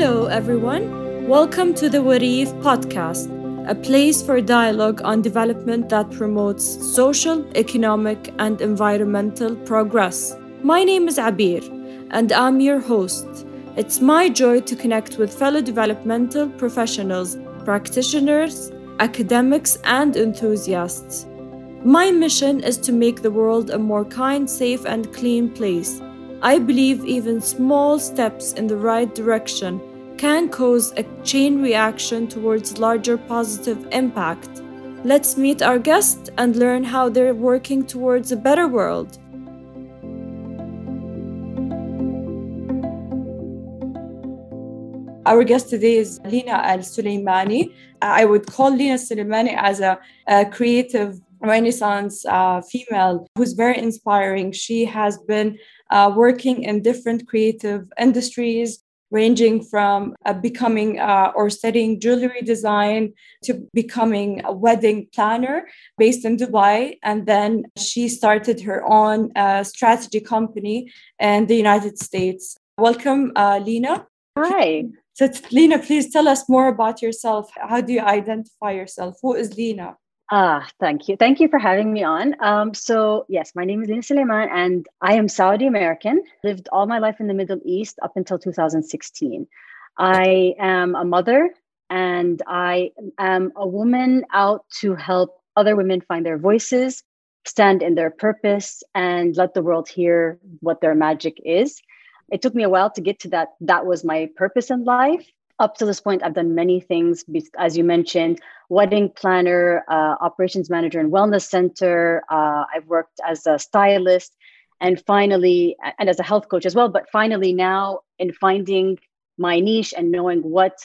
Hello, everyone. Welcome to the Warif podcast, a place for dialogue on development that promotes social, economic, and environmental progress. My name is Abir, and I'm your host. It's my joy to connect with fellow developmental professionals, practitioners, academics, and enthusiasts. My mission is to make the world a more kind, safe, and clean place. I believe even small steps in the right direction can cause a chain reaction towards larger positive impact. Let's meet our guests and learn how they're working towards a better world. Our guest today is Leena Al Suleimani. I would call Leena Suleimani as a, a creative Renaissance uh, female who's very inspiring. She has been uh, working in different creative industries, ranging from uh, becoming uh, or studying jewelry design to becoming a wedding planner based in Dubai. And then she started her own uh, strategy company in the United States. Welcome, uh, Leena. Hi. So, Leena, please tell us more about yourself. How do you identify yourself? Who is Leena? Ah, thank you. Thank you for having me on. Um, so, yes, my name is Leena Sulaiman and I am Saudi American. Lived all my life in the Middle East up until 2016. I am a mother and I am a woman out to help other women find their voices, stand in their purpose, and let the world hear what their magic is. It took me a while to get to that. That was my purpose in life up to this point, I've done many things, as you mentioned, wedding planner, uh, operations manager in wellness center. Uh, I've worked as a stylist, and finally, and as a health coach as well. But finally, now in finding my niche and knowing what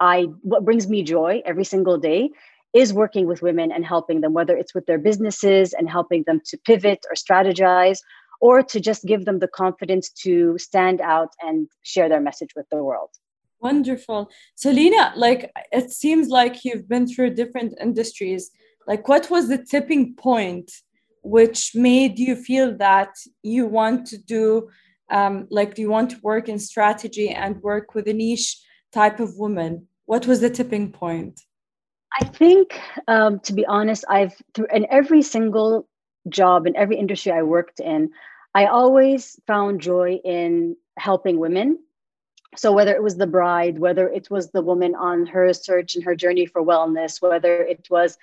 I what brings me joy every single day is working with women and helping them, whether it's with their businesses and helping them to pivot or strategize, or to just give them the confidence to stand out and share their message with the world. Wonderful. So, like it seems like you've been through different industries. Like, what was the tipping point which made you feel that you want to do, um, like, you want to work in strategy and work with a niche type of woman? What was the tipping point? I think, um, to be honest, I've through in every single job in every industry I worked in, I always found joy in helping women so whether it was the bride whether it was the woman on her search and her journey for wellness whether it was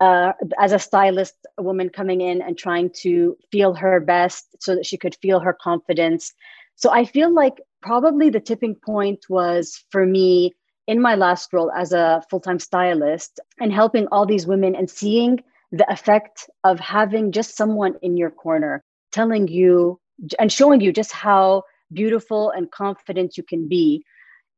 uh, as a stylist a woman coming in and trying to feel her best so that she could feel her confidence. So i feel like probably the tipping point was for me in my last role as a full-time stylist and helping all these women and seeing the effect of having just someone in your corner telling you and showing you just how beautiful and confident you can be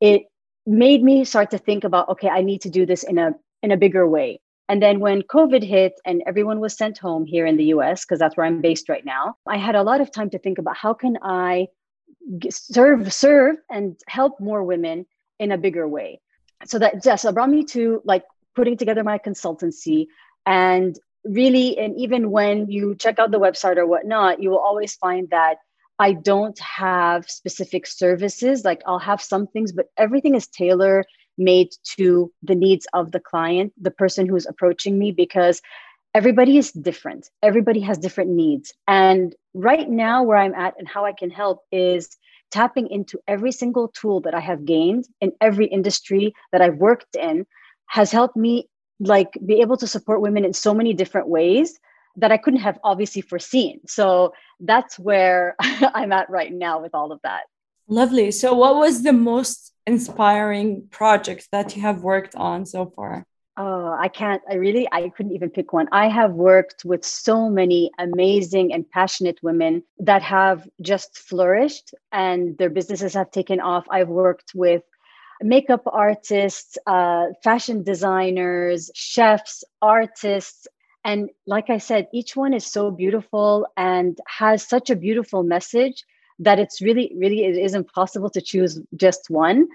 it made me start to think about okay i need to do this in a in a bigger way. And then when covid hit and everyone was sent home here in the us because that's where i'm based right now i had a lot of time to think about how can i serve serve and help more women in a bigger way. So that yes it brought me to like putting together my consultancy and really and even when you check out the website or whatnot you will always find that I don't have specific services. Like I'll have some things, but everything is tailor made to the needs of the client, the person who's approaching me, because everybody is different. Everybody has different needs. And right now, where I'm at and how I can help is tapping into every single tool that I have gained in every industry that I've worked in has helped me like be able to support women in so many different ways that I couldn't have obviously foreseen. So that's where I'm at right now with all of that. Lovely. So, what was the most inspiring project that you have worked on so far? Oh, I can't, I really, I couldn't even pick one. I have worked with so many amazing and passionate women that have just flourished and their businesses have taken off. I've worked with makeup artists, uh, fashion designers, chefs, artists, and like I said, each one is so beautiful and has such a beautiful message that it's really, really, it is impossible to choose just one.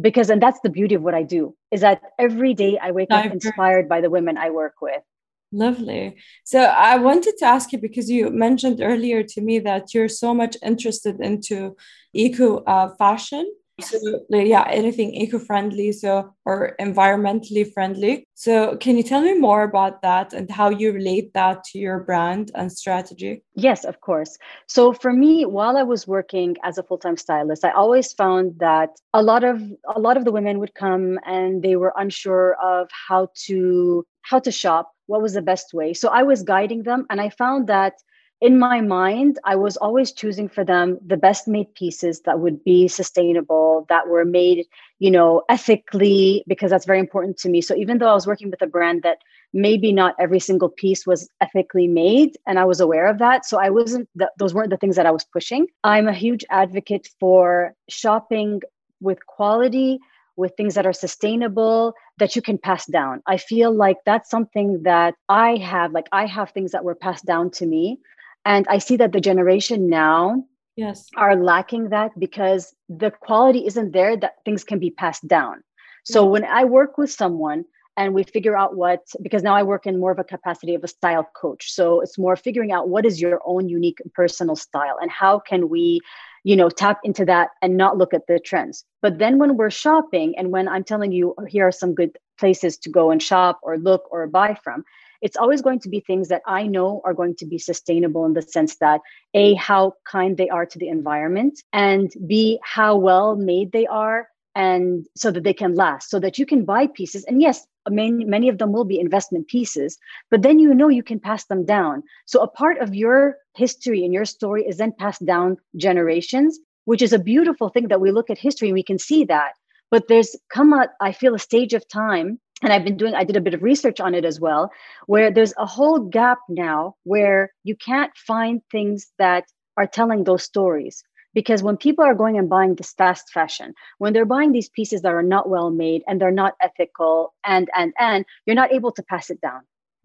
Because, and that's the beauty of what I do, is that every day I wake up inspired by the women I work with. Lovely. So I wanted to ask you because you mentioned earlier to me that you're so much interested into eco uh, fashion. Absolutely yeah anything eco-friendly so or environmentally friendly. So can you tell me more about that and how you relate that to your brand and strategy? Yes of course. So for me while i was working as a full-time stylist i always found that a lot of a lot of the women would come and they were unsure of how to how to shop what was the best way. So i was guiding them and i found that in my mind, I was always choosing for them the best made pieces that would be sustainable, that were made, you know, ethically, because that's very important to me. So even though I was working with a brand that maybe not every single piece was ethically made, and I was aware of that. So I wasn't, th- those weren't the things that I was pushing. I'm a huge advocate for shopping with quality with things that are sustainable that you can pass down. I feel like that's something that I have, like I have things that were passed down to me and I see that the generation now yes are lacking that because the quality isn't there that things can be passed down. So when I work with someone and we figure out what because now I work in more of a capacity of a style coach. So it's more figuring out what is your own unique personal style and how can we you know tap into that and not look at the trends but then when we're shopping and when i'm telling you oh, here are some good places to go and shop or look or buy from it's always going to be things that I know are going to be sustainable in the sense that A, how kind they are to the environment, and B, how well made they are, and so that they can last, so that you can buy pieces. And yes, many, many of them will be investment pieces, but then you know you can pass them down. So a part of your history and your story is then passed down generations, which is a beautiful thing that we look at history and we can see that. But there's come a, I feel, a stage of time and I've been doing, I did a bit of research on it as well, where there's a whole gap now where you can't find things that are telling those stories. Because when people are going and buying this fast fashion, when they're buying these pieces that are not well made and they're not ethical, and, and, and, you're not able to pass it down.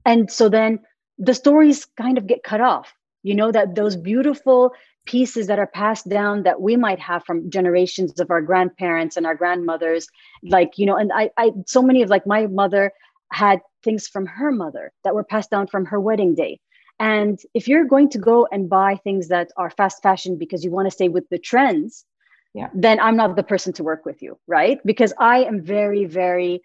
And so then the stories kind of get cut off. You know, that those beautiful pieces that are passed down that we might have from generations of our grandparents and our grandmothers like you know and i i so many of like my mother had things from her mother that were passed down from her wedding day. And if you're going to go and buy things that are fast fashion because you want to stay with the trends yeah. then i'm not the person to work with you right? Because i am very very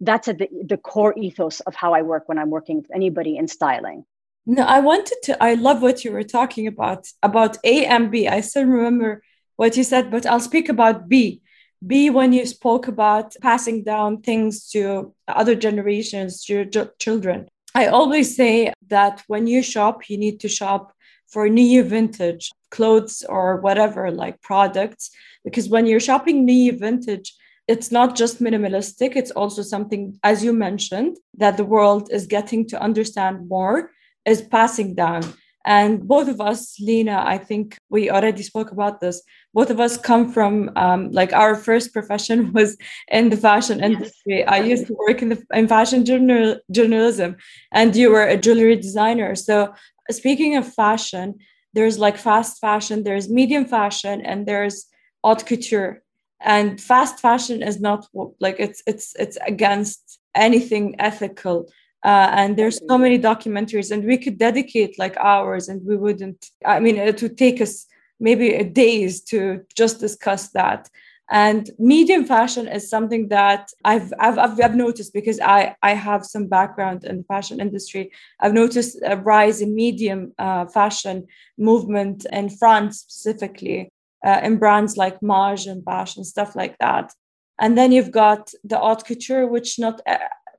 that's at the, the core ethos of how i work when i'm working with anybody in styling no, I wanted to. I love what you were talking about about A and B. I still remember what you said, but I'll speak about B. B when you spoke about passing down things to other generations, to your children. I always say that when you shop, you need to shop for new vintage clothes or whatever, like products, because when you're shopping new vintage, it's not just minimalistic, it's also something, as you mentioned, that the world is getting to understand more is passing down. And both of us, Leena, I think we already spoke about this. Both of us come from um, like our first profession was in the fashion industry. Yes. I used to work in the in fashion journal, journalism, and you were a jewelry designer. So speaking of fashion, there's like fast fashion, there's medium fashion, and there's haute couture. And fast fashion is not like it's it's it's against anything ethical uh, and there's so many documentaries and we could dedicate like hours and we wouldn't i mean it would take us maybe days to just discuss that and medium fashion is something that I've, I've, I've, noticed because I, I have some background in the fashion industry. I've noticed a rise in medium uh, fashion movement in France specifically, uh, in brands like Maje and ba&sh and stuff like that. And then you've got the haute couture, which not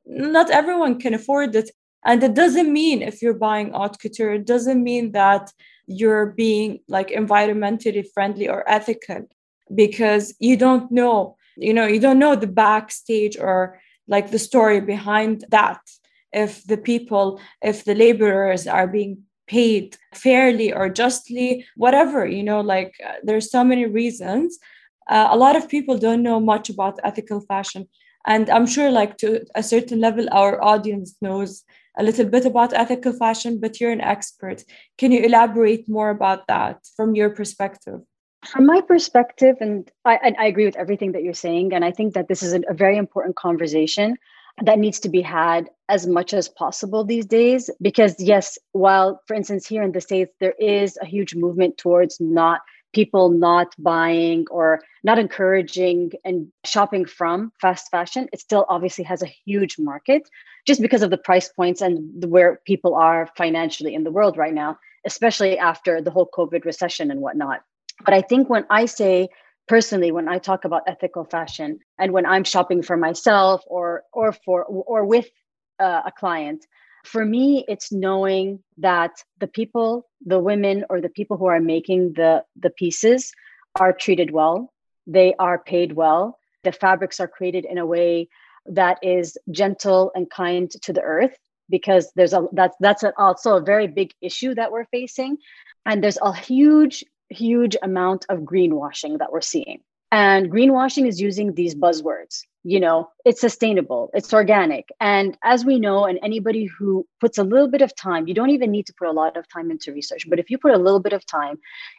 not everyone can afford it. And it doesn't mean if you're buying haute couture, it doesn't mean that you're being like environmentally friendly or ethical because you don't know, you know, you don't know the backstage or like the story behind that. If the people, if the laborers are being paid fairly or justly, whatever, you know, like uh, there's so many reasons. Uh, a lot of people don't know much about ethical fashion and i'm sure like to a certain level our audience knows a little bit about ethical fashion but you're an expert. Can you elaborate more about that from your perspective? From my perspective and i, I agree with everything that you're saying and i think that this is a very important conversation that needs to be had as much as possible these days because yes while for instance here in the states there is a huge movement towards not people not buying or not encouraging and shopping from fast fashion, it still obviously has a huge market just because of the price points and where people are financially in the world right now, especially after the whole COVID recession and whatnot. But I think when I say personally, when I talk about ethical fashion and when I'm shopping for myself or or for or with uh, a client, for me it's knowing that the people the women or the people who are making the the pieces are treated well. They are paid well. The fabrics are created in a way that is gentle and kind to the earth because there's a that's that's also a very big issue that we're facing. And there's a huge huge amount of greenwashing that we're seeing. And greenwashing is using these buzzwords you know it's sustainable it's organic. And as we know and anybody who puts a little bit of time you don't even need to put a lot of time into research but if you put a little bit of time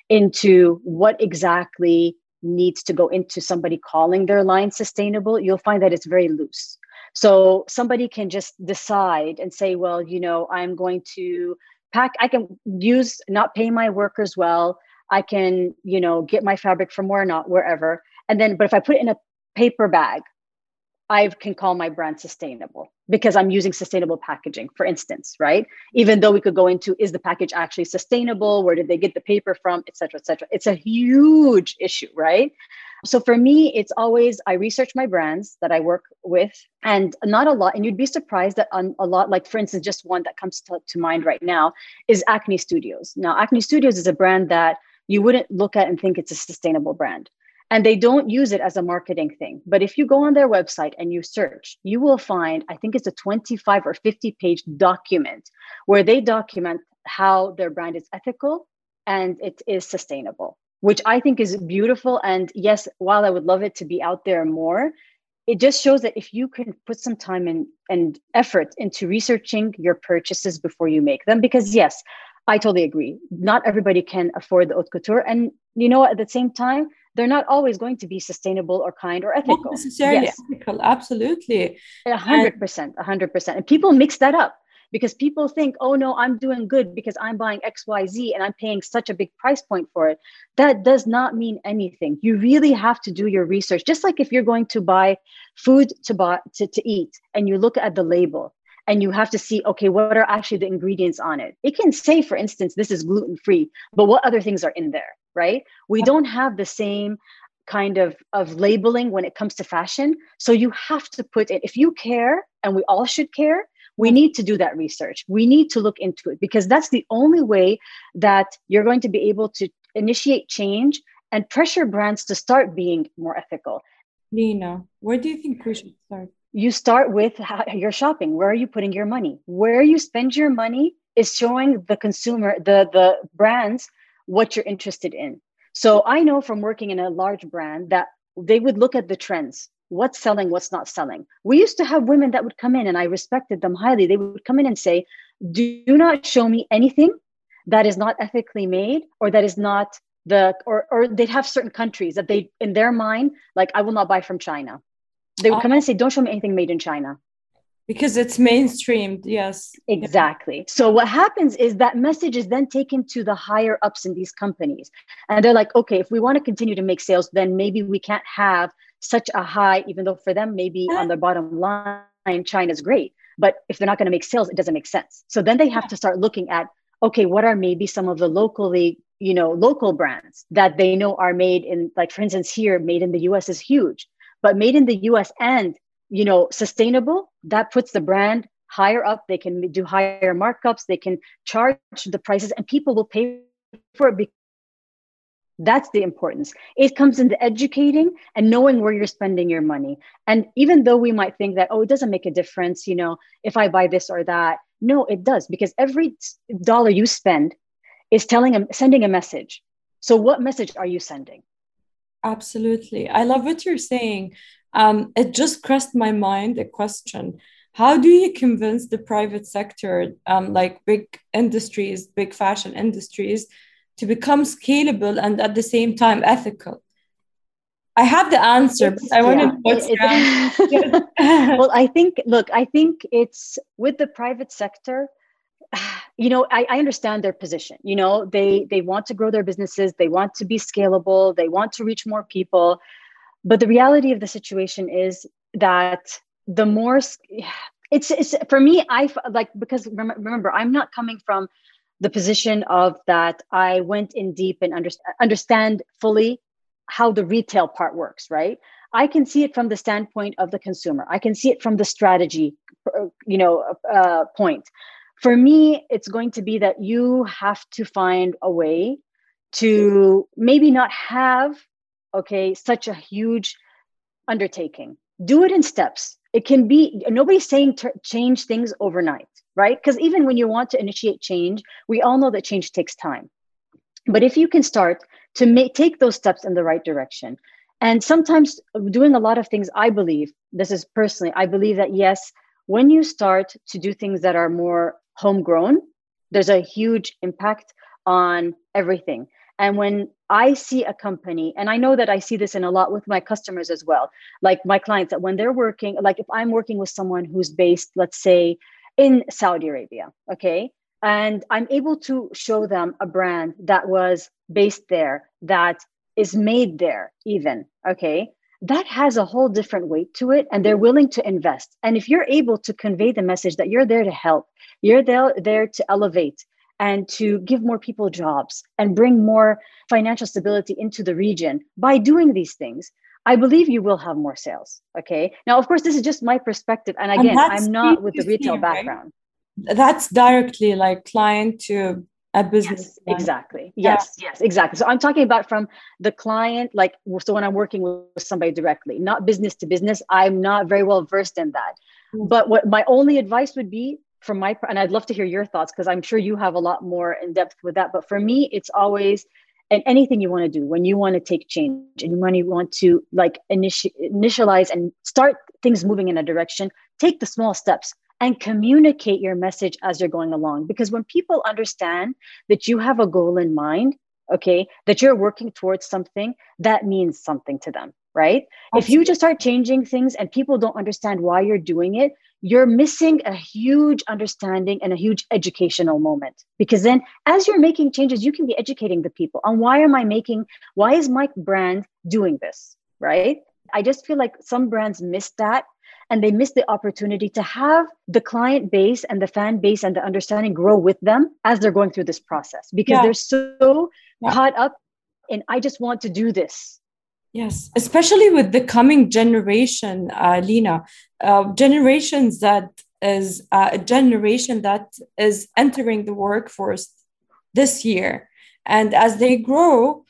into what exactly needs to go into somebody calling their line sustainable you'll find that it's very loose. So somebody can just decide and say well you know i'm going to pack i can use not pay my workers well. I can you know get my fabric from where not wherever. And then but if i put it in a paper bag I can call my brand sustainable because I'm using sustainable packaging, for instance, right? Even though we could go into is the package actually sustainable? Where did they get the paper from, et cetera, et cetera. It's a huge issue, right? So for me, it's always I research my brands that I work with, and not a lot. And you'd be surprised that on a lot, like for instance, just one that comes to, to mind right now is Acne Studios. Now, Acne Studios is a brand that you wouldn't look at and think it's a sustainable brand and they don't use it as a marketing thing. But if you go on their website and you search, you will find, I think it's a 25 or 50 page document where they document how their brand is ethical and it is sustainable, which I think is beautiful. And yes, while I would love it to be out there more, it just shows that if you can put some time and, and effort into researching your purchases before you make them, because yes, I totally agree. Not everybody can afford the haute couture. And you know, at the same time, they're not always going to be sustainable or kind or ethical. Not necessarily yes. ethical, absolutely. A hundred percent, a hundred percent. And people mix that up because people think, oh no, I'm doing good because I'm buying XYZ and I'm paying such a big price point for it. That does not mean anything. You really have to do your research. Just like if you're going to buy food to buy to, to eat and you look at the label and you have to see, okay, what are actually the ingredients on it? It can say, for instance, this is gluten free, but what other things are in there? Right? We don't have the same kind of of labeling when it comes to fashion. So you have to put it if you care and we all should care, we need to do that research. We need to look into it because that's the only way that you're going to be able to initiate change and pressure brands to start being more ethical. Leena, where do you think we should start? You start with how you're shopping. Where are you putting your money? Where you spend your money is showing the consumer, the the brands what you're interested in. So I know from working in a large brand that they would look at the trends what's selling, what's not selling. We used to have women that would come in, and I respected them highly. They would come in and say, Do not show me anything that is not ethically made or that is not the, or, or they'd have certain countries that they, in their mind, like, I will not buy from China. They would oh. come in and say, Don't show me anything made in China because it's mainstreamed yes. Exactly. So what happens is that message is then taken to the higher ups in these companies. And they're like okay if we want to continue to make sales then maybe we can't have such a high even though for them maybe on their bottom line china's great. But if they're not going to make sales it doesn't make sense. So then they have to start looking at okay what are maybe some of the locally you know local brands that they know are made in like for instance here made in the us is huge. But made in the us and you know sustainable that puts the brand higher up. They can do higher markups. They can charge the prices and people will pay for it because that's the importance. It comes into educating and knowing where you're spending your money. And even though we might think that oh it doesn't make a difference you know if i buy this or that no it does because every dollar you spend is telling them sending a message. So what message are you sending? Absolutely. I love what you're saying um, it just crossed my mind a question. How do you convince the private sector um, like big industries big fashion industries to become scalable and at the same time ethical? I have the answer it's, but i want yeah, to well i think look i think it's with the private sector you know I, I understand their position. You know they they want to grow their businesses they want to be scalable they want to reach more people but the reality of the situation is that the more it's, it's for me i like because remember i'm not coming from the position of that i went in deep and under, understand fully how the retail part works right? I can see it from the standpoint of the consumer. I can see it from the strategy you know uh, point. For me it's going to be that you have to find a way to maybe not have okay such a huge undertaking. Do it in steps. It can be nobody's saying to change things overnight right? Because even when you want to initiate change we all know that change takes time. But if you can start to make take those steps in the right direction and sometimes doing a lot of things i believe this is personally i believe that yes when you start to do things that are more homegrown there's a huge impact on everything and when I see a company, and I know that I see this in a lot with my customers as well, like my clients, that when they're working, like if I'm working with someone who's based, let's say, in Saudi Arabia, okay, and I'm able to show them a brand that was based there, that is made there, even, okay, that has a whole different weight to it, and they're willing to invest. And if you're able to convey the message that you're there to help, you're there, there to elevate, and to give more people jobs and bring more financial stability into the region by doing these things i believe you will have more sales okay? Now of course this is just my perspective and again and i'm not with the retail background. That's directly like client to a business yes, exactly. Yes yeah. yes exactly. So i'm talking about from the client like so when i'm working with somebody directly not business to business i'm not very well versed in that. Mm-hmm. but what my only advice would be from my and I'd love to hear your thoughts because I'm sure you have a lot more in depth with that. But for me, it's always and anything you want to do when you want to take change and when you want to like initi- initialize and start things moving in a direction, take the small steps and communicate your message as you're going along. Because when people understand that you have a goal in mind, okay, that you're working towards something, that means something to them, right? Absolutely. If you just start changing things and people don't understand why you're doing it, you're missing a huge understanding and a huge educational moment because then as you're making changes you can be educating the people on why am i making why is my brand doing this right i just feel like some brands miss that and they miss the opportunity to have the client base and the fan base and the understanding grow with them as they're going through this process because yeah. they're so yeah. caught up in i just want to do this Yes, especially with the coming generation, uh, Leena, uh, generations that is uh, a generation that is entering the workforce this year, and as they grow,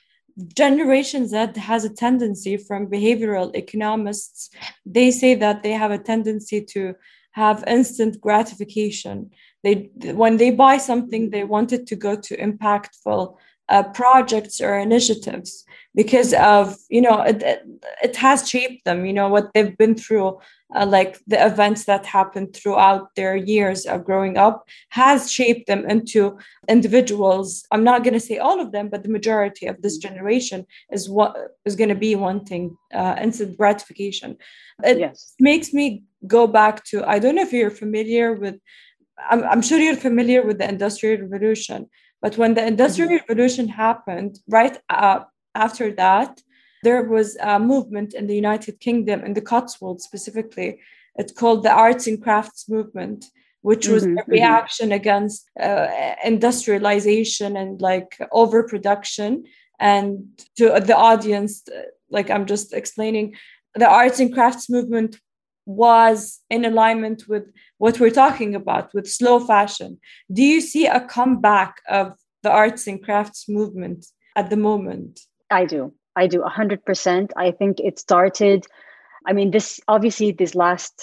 generations that has a tendency from behavioral economists, they say that they have a tendency to have instant gratification. They when they buy something, they want it to go to impactful uh, projects or initiatives because of you know it, it has shaped them you know what they've been through uh, like the events that happened throughout their years of growing up has shaped them into individuals. I'm not going to say all of them but the majority of this generation is what is going to be wanting uh, instant gratification. It yes. makes me go back to i don't know if you're familiar with I'm, I'm sure you're familiar with the industrial revolution but when the industrial mm-hmm. revolution happened right uh, after that, there was a movement in the United Kingdom, in the Cotswolds specifically. It's called the Arts and Crafts Movement, which was mm-hmm, a mm-hmm. reaction mm-hmm. against uh, industrialization and like overproduction. And to the audience, like I'm just explaining, the arts and crafts movement was in alignment with what we're talking about with slow fashion. Do you see a comeback of the arts and crafts movement at the moment? I do. I do 100%. I think it started I mean this obviously this last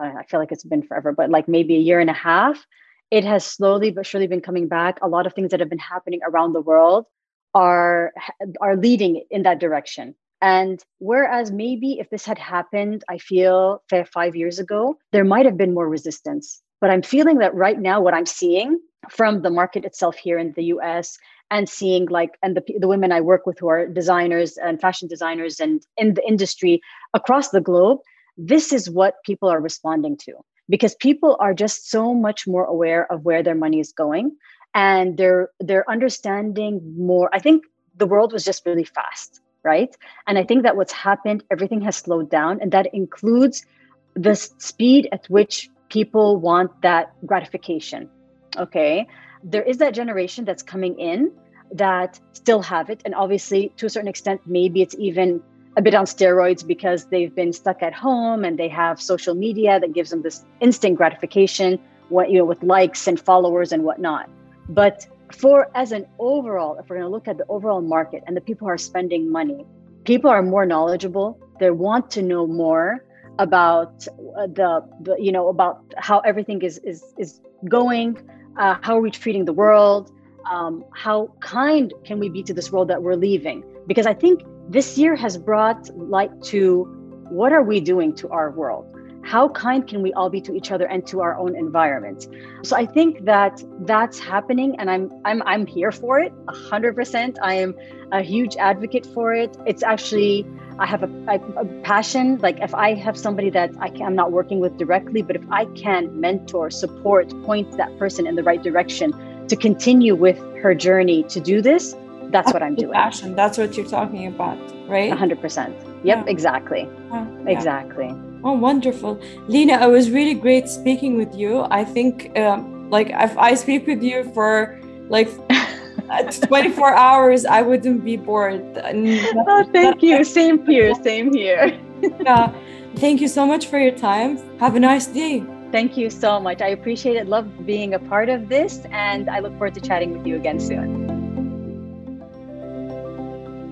I feel like it's been forever but like maybe a year and a half it has slowly but surely been coming back. A lot of things that have been happening around the world are are leading in that direction. And whereas maybe if this had happened, I feel five years ago, there might have been more resistance. But I'm feeling that right now, what I'm seeing from the market itself here in the US and seeing like and the, the women i work with who are designers and fashion designers and in the industry across the globe this is what people are responding to. Because people are just so much more aware of where their money is going and they're they're understanding more. I think the world was just really fast right? And i think that what's happened everything has slowed down and that includes the speed at which people want that gratification okay? There is that generation that's coming in that still have it and obviously to a certain extent maybe it's even a bit on steroids because they've been stuck at home and they have social media that gives them this instant gratification what you know with likes and followers and whatnot. But for as an overall if we're going to look at the overall market and the people who are spending money people are more knowledgeable. They want to know more about uh, the, the you know about how everything is is is going uh, how are we treating the world? Um, how kind can we be to this world that we're leaving? Because i think this year has brought light to what are we doing to our world how kind can we all be to each other and to our own environment? So i think that that's happening and i'm i'm i'm here for it 100% i am a huge advocate for it. It's actually i have a, a passion. Like if i have somebody that I can, i'm not working with directly but if i can mentor support point that person in the right direction to continue with her journey to do this that's, that's what i'm doing. passion. That's what you're talking about right? 100% yep yeah. exactly. Yeah. exactly Oh, wonderful. Leena, it was really great speaking with you. I think, um, like, if I speak with you for like 24 hours, I wouldn't be bored. oh, thank you. Same here. Same here. yeah. Thank you so much for your time. Have a nice day. Thank you so much. I appreciate it. Love being a part of this, and I look forward to chatting with you again soon.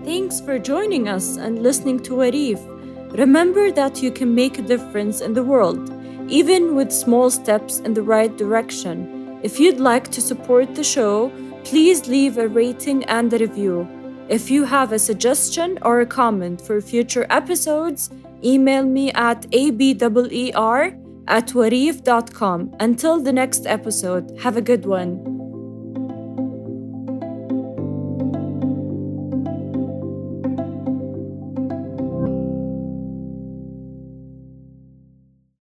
Thanks for joining us and listening to Warif. Remember that you can make a difference in the world, even with small steps in the right direction. If you'd like to support the show, please leave a rating and a review. If you have a suggestion or a comment for future episodes, email me at abweer at warif.com. Until the next episode, have a good one.